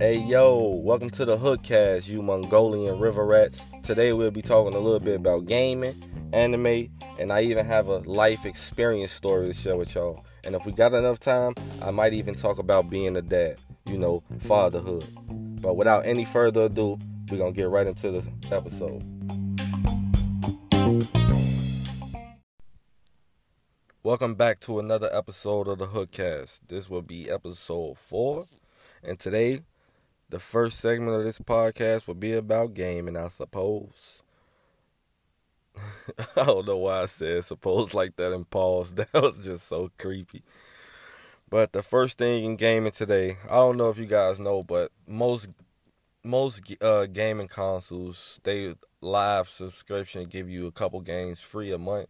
Hey yo, welcome to the Hookcast, you Mongolian river rats. Today we'll be talking a little bit about gaming, anime, and I even have a life experience story to share with y'all. And if we got enough time, I might even talk about being a dad, you know, fatherhood. But without any further ado, we're gonna get right into the episode. Welcome back to another episode of the Hookcast. This will be episode four, and today the first segment of this podcast will be about gaming, I suppose. I don't know why I said suppose like that and pause. That was just so creepy. But the first thing in gaming today, I don't know if you guys know, but most most uh, gaming consoles they live subscription give you a couple games free a month.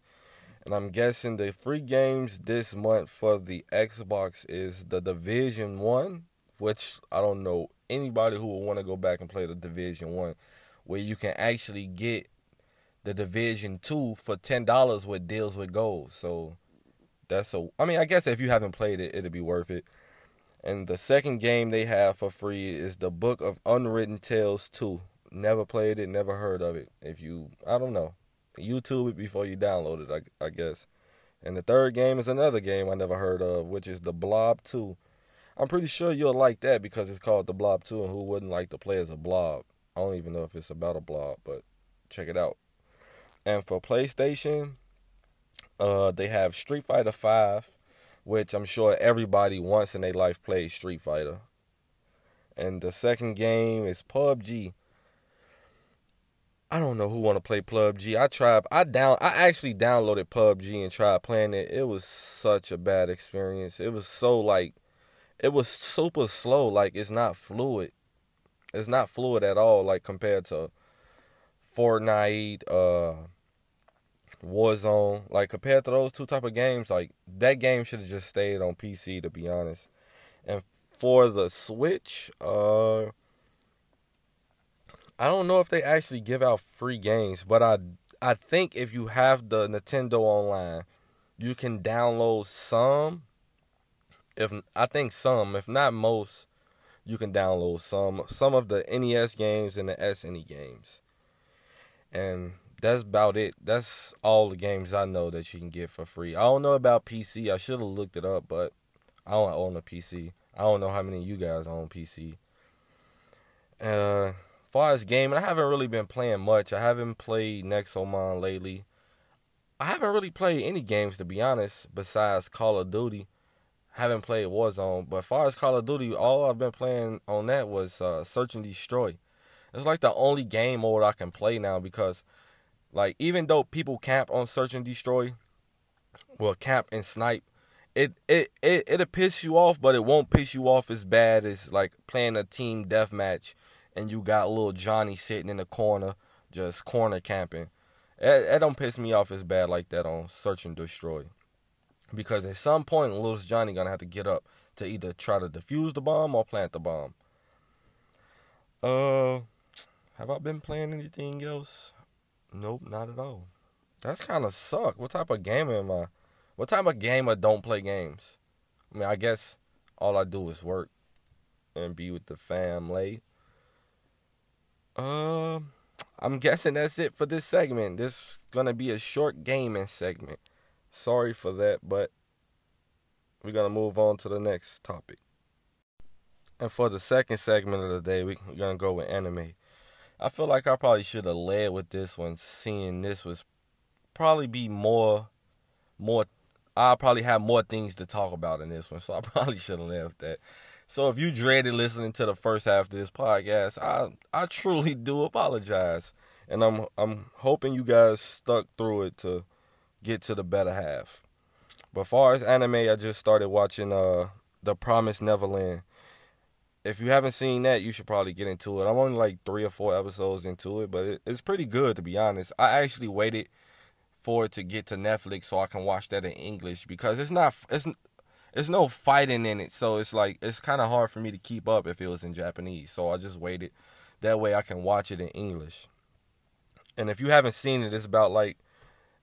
And I'm guessing the free games this month for the Xbox is the Division 1, which I don't know anybody who would want to go back and play the Division One, where you can actually get the Division Two for ten dollars with deals with gold. So that's a. I mean, I guess if you haven't played it, it'll be worth it. And the second game they have for free is the Book of Unwritten Tales 2. Never played it, never heard of it. If you, I don't know, YouTube it before you download it, I, I guess. And the third game is another game I never heard of, which is the Blob 2. I'm pretty sure you'll like that because it's called The Blob 2, and who wouldn't like to play as a blob? I don't even know if it's about a blob, but check it out. And for PlayStation, uh, they have Street Fighter 5, which I'm sure everybody once in their life played Street Fighter. And the second game is PUBG. I don't know who want to play PUBG. I tried. I down. I actually downloaded PUBG and tried playing it. It was such a bad experience. It was so like it was super slow. Like it's not fluid. It's not fluid at all. Like compared to Fortnite, uh, Warzone. Like compared to those two type of games, like that game should have just stayed on PC to be honest. And for the Switch, uh, I don't know if they actually give out free games, but I I think if you have the Nintendo Online, you can download some if I think some, if not most, you can download some some of the NES games and the SNE games. And that's about it. That's all the games I know that you can get for free. I don't know about PC. I should have looked it up, but I don't own a PC. I don't know how many of you guys own PC. Uh, far as gaming, I haven't really been playing much. I haven't played Nexomon lately. I haven't really played any games to be honest, besides Call of Duty haven't played Warzone, but far as Call of Duty, all I've been playing on that was uh, Search and Destroy. It's like the only game mode I can play now because, like, even though people camp on Search and Destroy, well, camp and snipe, it it it it'll piss you off, but it won't piss you off as bad as like playing a team deathmatch and you got little Johnny sitting in the corner just corner camping. That, don't piss me off as bad like that on Search and Destroy because at some point little Johnny gonna have to get up to either try to defuse the bomb or plant the bomb. Uh, have I been playing anything else? Nope, not at all. That's kind of suck. What type of gamer am I? What type of gamer don't play games? I mean, I guess all I do is work and be with the family. Uh, I'm guessing that's it for this segment. This is gonna be a short gaming segment. Sorry for that, but we're to move on to the next topic. And for the second segment of the day, we're to go with anime. I feel like I probably should have led with this one, seeing this was probably be more, more. I'll probably have more things to talk about in this one, so I probably should have left that. So if you dreaded listening to the first half of this podcast, I I truly do apologize, and I'm I'm hoping you guys stuck through it to get to the better half. But far as anime, I just started watching uh The Promised Neverland. If you haven't seen that, you should probably get into it. I'm only like three or four episodes into it, but it, it's pretty good to be honest. I actually waited for it to get to Netflix so I can watch that in English because it's not it's it's no fighting in it, so it's like it's kind of hard for me to keep up if it was in Japanese. So I just waited. That way I can watch it in English. And if you haven't seen it, it's about like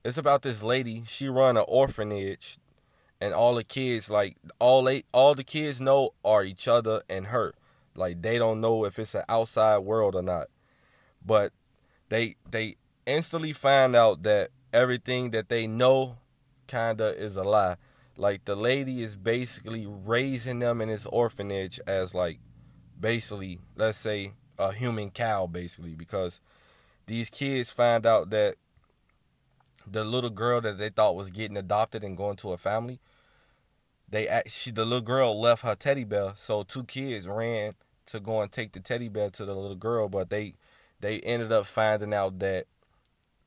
it's about this lady. She run an orphanage, and all the kids like all they all the kids know are each other and her. Like they don't know if it's an outside world or not. But they they instantly find out that everything that they know kinda is a lie. Like the lady is basically raising them in this orphanage as like basically, let's say, a human cow basically because these kids find out that the little girl that they thought was getting adopted and going to a family, they actually the little girl left her teddy bear, so two kids ran to go and take the teddy bear to the little girl, but they they ended up finding out that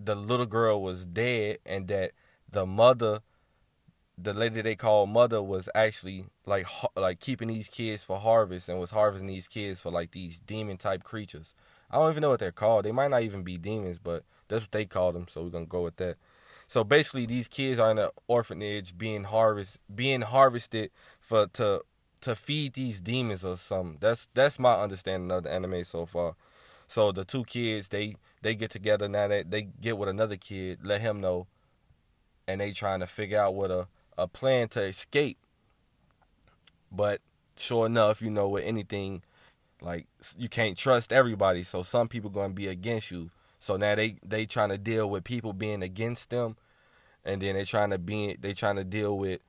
the little girl was dead and that the mother the lady they called mother was actually like like keeping these kids for harvest and was harvesting these kids for like these demon type creatures. I don't even know what they're called. They might not even be demons, but that's what they call them. So we're gonna go with that. So basically, these kids are in an orphanage being harvest being harvested for to to feed these demons or something. That's that's my understanding of the anime so far. So the two kids they they get together now. They they get with another kid, let him know, and they trying to figure out what a a plan to escape. But sure enough, you know, with anything, like you can't trust everybody. So some people gonna be against you. So now they they trying to deal with people being against them, and then they trying to be they trying to deal with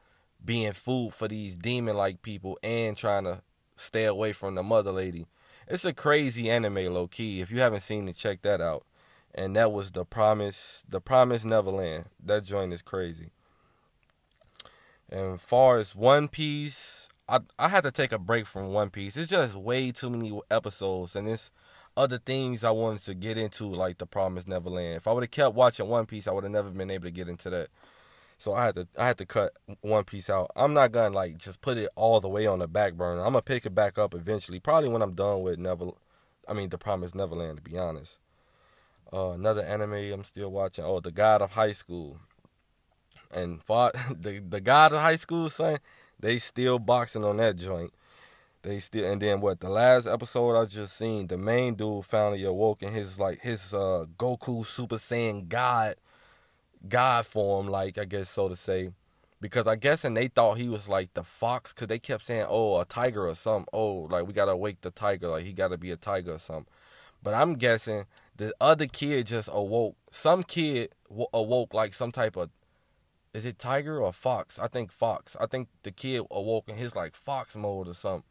being food for these demon like people and trying to stay away from the mother lady. It's a crazy anime, low key. If you haven't seen it, check that out. And that was the promise, the promise Neverland. That joint is crazy. And far as One Piece, I I had to take a break from One Piece. It's just way too many episodes, and it's other things I wanted to get into, like the Promised Neverland. If I would have kept watching One Piece, I would have never been able to get into that. So I had to I had to cut One Piece out. I'm not gonna like just put it all the way on the back burner. I'm gonna pick it back up eventually, probably when I'm done with Never. I mean, the Promised Neverland. To be honest, uh, another anime I'm still watching. Oh, The God of High School and fought the the guy of high school son. They still boxing on that joint. They still and then what the last episode I just seen, the main dude finally awoke in his like his uh Goku Super Saiyan God God form, like I guess so to say. Because I guess and they thought he was like the fox, cause they kept saying, "Oh, a tiger or something." Oh, like we gotta wake the tiger, like he gotta be a tiger or something. But I'm guessing the other kid just awoke. Some kid awoke like some type of is it Tiger or Fox? I think Fox. I think the kid awoke in his like Fox mode or something.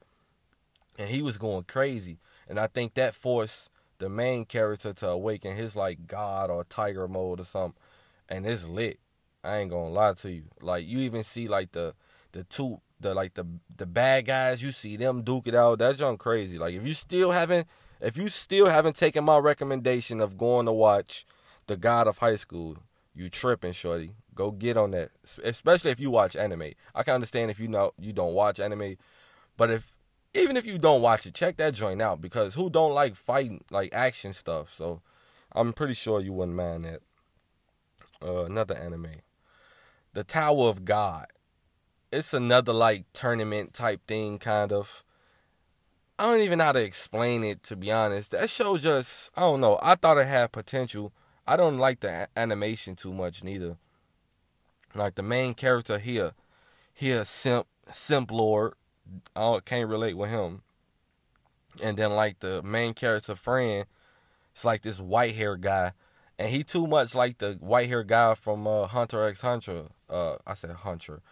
And he was going crazy. And I think that forced the main character to awaken his like God or Tiger mode or something. And it's lit. I ain't gonna lie to you. Like you even see like the the two the like the the bad guys, you see them duke it out. That's young crazy. Like if you still haven't if you still haven't taken my recommendation of going to watch The God of High School, you tripping, shorty. Go get on that, especially if you watch anime. I can understand if you know you don't watch anime, but if even if you don't watch it, check that joint out because who don't like fighting like action stuff? So I'm pretty sure you wouldn't mind that. Uh, another anime, The Tower of God. It's another like tournament type thing, kind of. I don't even know how to explain it to be honest. That show just I don't know. I thought it had potential. I don't like the animation too much neither. Like the main character here, he a simp simp lord. I can't relate with him. And then like the main character friend, it's like this white hair guy. And he too much like the white hair guy from uh, Hunter X Hunter. Uh, I said Hunter,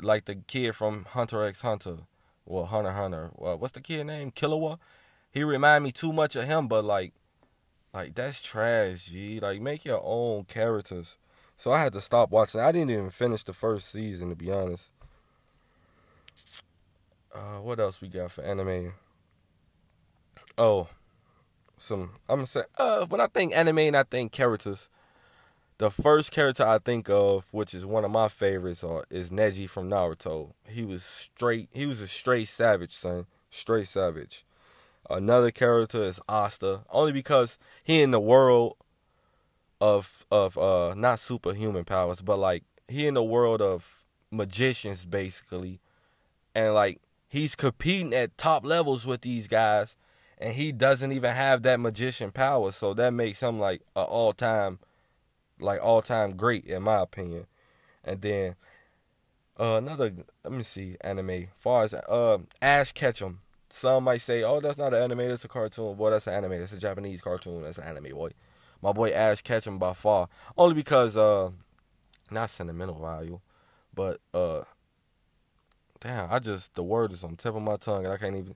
like the kid from Hunter X Hunter. Well, Hunter Hunter. Well, what's the kid name? Killua. He remind me too much of him, but like, like that's trash, G. Like make your own characters. So I had to stop watching. I didn't even finish the first season to be honest. Uh, what else we got for anime? Oh, some I'm gonna say uh when I think anime and I think characters, the first character I think of, which is one of my favorites, uh, is Neji from Naruto. He was straight. He was a straight savage, son. Straight savage. Another character is Asta, only because he in the world of of uh not superhuman powers, but like he in the world of magicians basically, and like he's competing at top levels with these guys, and he doesn't even have that magician power, so that makes him like a all time, like all time great in my opinion. And then Uh, another, let me see, anime. Far as uh, Ash Ketchum. Some might say, "Oh, that's not an anime. That's a cartoon." Boy, that's an anime. That's a Japanese cartoon. That's an anime, boy. My boy Ash Ketchum by far, only because uh, not sentimental value, but uh, damn, I just the word is on tip of my tongue and I can't even.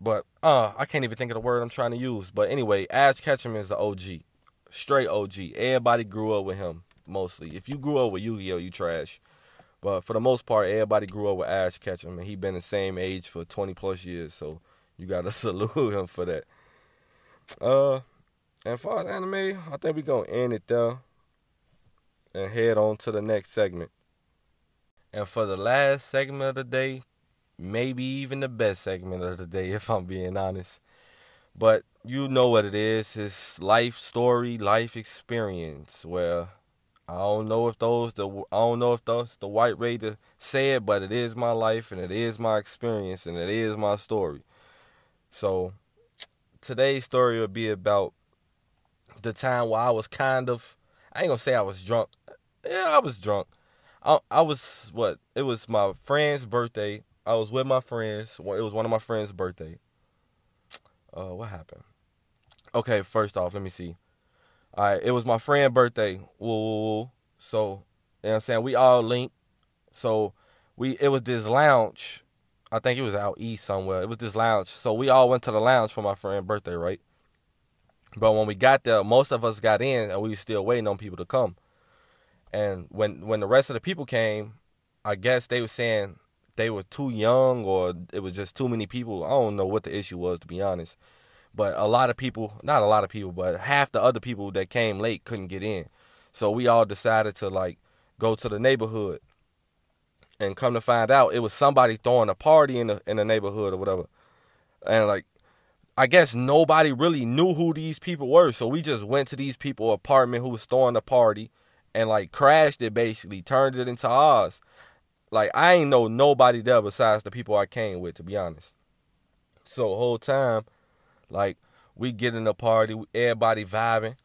But uh, I can't even think of the word I'm trying to use. But anyway, Ash Ketchum is the OG, straight OG. Everybody grew up with him mostly. If you grew up with Yu-Gi-Oh, you trash. But for the most part, everybody grew up with Ash Ketchum, and he been the same age for 20 plus years. So you gotta salute him for that. Uh, and far as anime, I think we're gonna end it there and head on to the next segment. And for the last segment of the day, maybe even the best segment of the day, if I'm being honest. But you know what it is. It's life story, life experience. Where I don't know if those the I don't know if those the white way to say it, but it is my life and it is my experience and it is my story. So today's story will be about the time where I was kind of I ain't gonna say I was drunk. Yeah, I was drunk. I I was what? It was my friend's birthday. I was with my friends. It was one of my friends' birthday. Uh, what happened? Okay, first off, let me see. All right, it was my friend's birthday. Woo, So, you know what I'm saying? We all linked. So, we it was this lounge. I think it was out east somewhere. It was this lounge. So, we all went to the lounge for my friend's birthday, right? But when we got there, most of us got in and we were still waiting on people to come. And when when the rest of the people came, I guess they were saying they were too young or it was just too many people. I don't know what the issue was to be honest. But a lot of people, not a lot of people, but half the other people that came late couldn't get in. So we all decided to like go to the neighborhood. And come to find out it was somebody throwing a party in the in the neighborhood or whatever. And like I guess nobody really knew who these people were. So we just went to these people apartment who was throwing the party and like crashed it basically, turned it into ours. Like I ain't know nobody there besides the people I came with, to be honest. So whole time, like we get in the party, everybody vibing.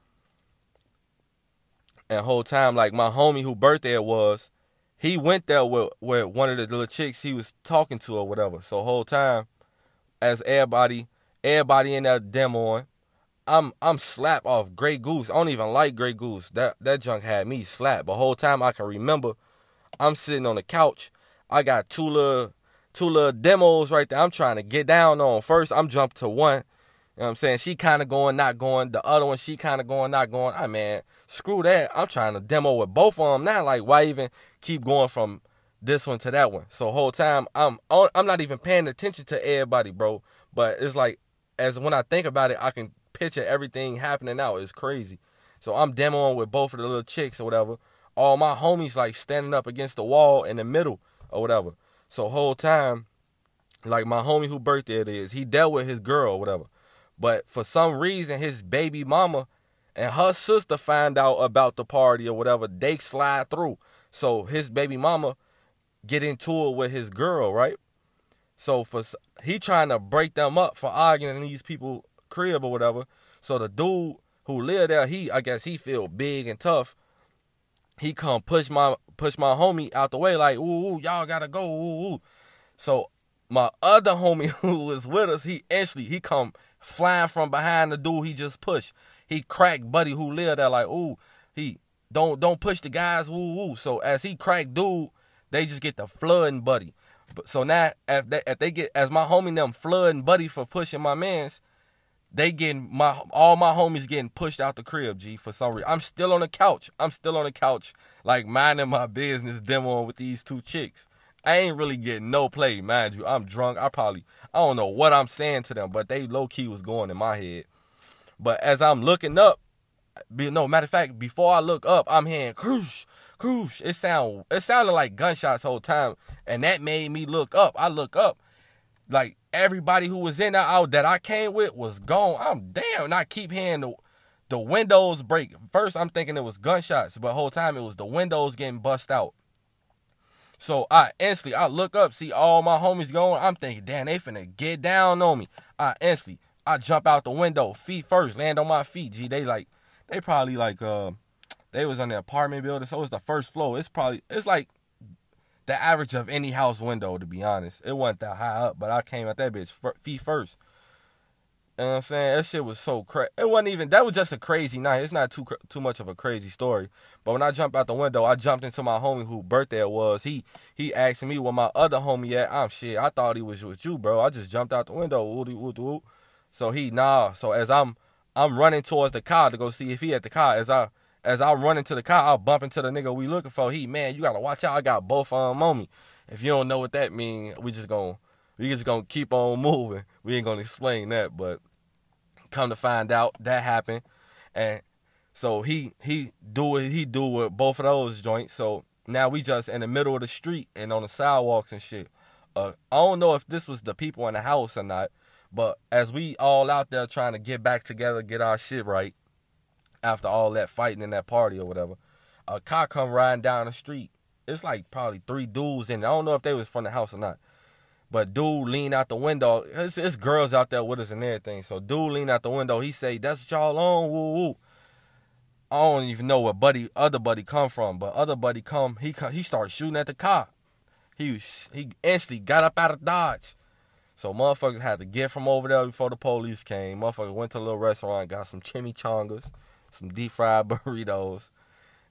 And whole time, like my homie who birthday it was, he went there with, with one of the little chicks he was talking to or whatever. So whole time, as everybody, everybody in there demoing, I'm I'm slap off Grey Goose. I don't even like Grey Goose. That that junk had me slap. The whole time I can remember, I'm sitting on the couch. I got two little two little demos right there. I'm trying to get down on. First, I'm jumped to one. You know what I'm saying? She kind of going, not going. The other one, she kind of going, not going. I man, screw that. I'm trying to demo with both of them now. Like, why even keep going from this one to that one? So whole time, I'm I'm not even paying attention to everybody, bro. But it's like, as when I think about it, I can picture everything happening now. It's crazy. So I'm demoing with both of the little chicks or whatever. All my homies like standing up against the wall in the middle or whatever. So whole time, like my homie who birthday it is, he dealt with his girl or whatever. But for some reason, his baby mama and her sister find out about the party or whatever. They slide through. So his baby mama get into it with his girl, right? So for he trying to break them up for arguing in these people crib or whatever. So the dude who lived there, he I guess he feel big and tough. He come push my push my homie out the way like, ooh, ooh y'all gotta go, ooh, ooh. So my other homie who was with us, he instantly he come flying from behind the dude he just pushed. He cracked buddy who lived there like, ooh, he don't don't push the guys, ooh, ooh. So as he cracked dude, they just get the flooding buddy. But so now if they, if they get as my homie them flooding buddy for pushing my man's, they getting my all my homies getting pushed out the crib, G, for some reason. I'm still on the couch. I'm still on the couch, like minding my business, demoing with these two chicks. I ain't really getting no play, mind you. I'm drunk. I probably I don't know what I'm saying to them, but they low key was going in my head. But as I'm looking up, be, no matter of fact, before I look up, I'm hearing croosh. It sound it sounded like gunshots whole time, and that made me look up. I look up, like everybody who was in that out that I came with was gone. I'm damn, I keep hearing the the windows break. First, I'm thinking it was gunshots, but whole time it was the windows getting bust out. So I instantly I look up, see all my homies going. I'm thinking, damn, they finna get down on me. I instantly I jump out the window, feet first, land on my feet. Gee, they like they probably like uh they was on the apartment building, so it's the first floor. It's probably it's like the average of any house window. To be honest, it wasn't that high up, but I came at that bitch feet first. You know what I'm saying? That shit was so crazy. It wasn't even. That was just a crazy night. It's not too too much of a crazy story. But when I jumped out the window, I jumped into my homie who birthday it was. He he asked me where my other homie at. I'm shit. I thought he was with you, bro. I just jumped out the window. So he nah. So as I'm I'm running towards the car to go see if he at the car. As I as I run into the car, I'll bump into the nigga we looking for. He man, you gotta watch out. I got both of them on me. If you don't know what that mean, we just gonna we just gonna keep on moving. We ain't gonna explain that, but come to find out that happened, and so he he do it he do with both of those joints. So now we just in the middle of the street and on the sidewalks and shit. Uh, I don't know if this was the people in the house or not, but as we all out there trying to get back together, get our shit right, after all that fighting in that party or whatever, a car come riding down the street. It's like probably three dudes in. It. I don't know if they was from the house or not. But dude lean out the window. It's, it's, girls out there with us and everything. So dude lean out the window. He say, "That's what y'all on." Woo woo. I don't even know where buddy other buddy come from, but other buddy come. He come, he started shooting at the car. He was, he instantly got up out of dodge. So motherfuckers had to get from over there before the police came. Motherfuckers went to a little restaurant, got some chimichangas, some deep fried burritos,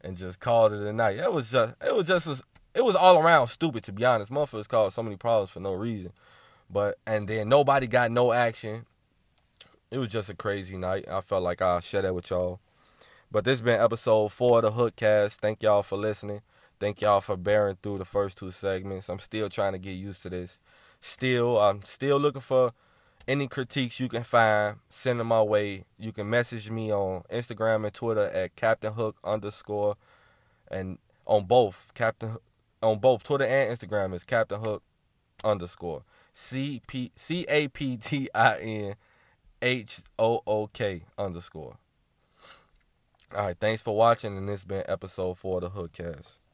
and just called it a night. It was just it was just it was all around stupid to be honest. Motherfuckers caused so many problems for no reason. But and then nobody got no action. It was just a crazy night. I felt like I'll share that with y'all. But this has been episode four of the Hookcast. Thank y'all for listening. Thank y'all for bearing through the first two segments. I'm still trying to get used to this. Still, I'm still looking for any critiques you can find. Send them my way. You can message me on Instagram and Twitter at Captain Hook underscore, and on both Captain on both Twitter and Instagram is Captain Hook underscore C P C A P T I N H O O K underscore. All right, thanks for watching, and this has been episode four of the Hookcast.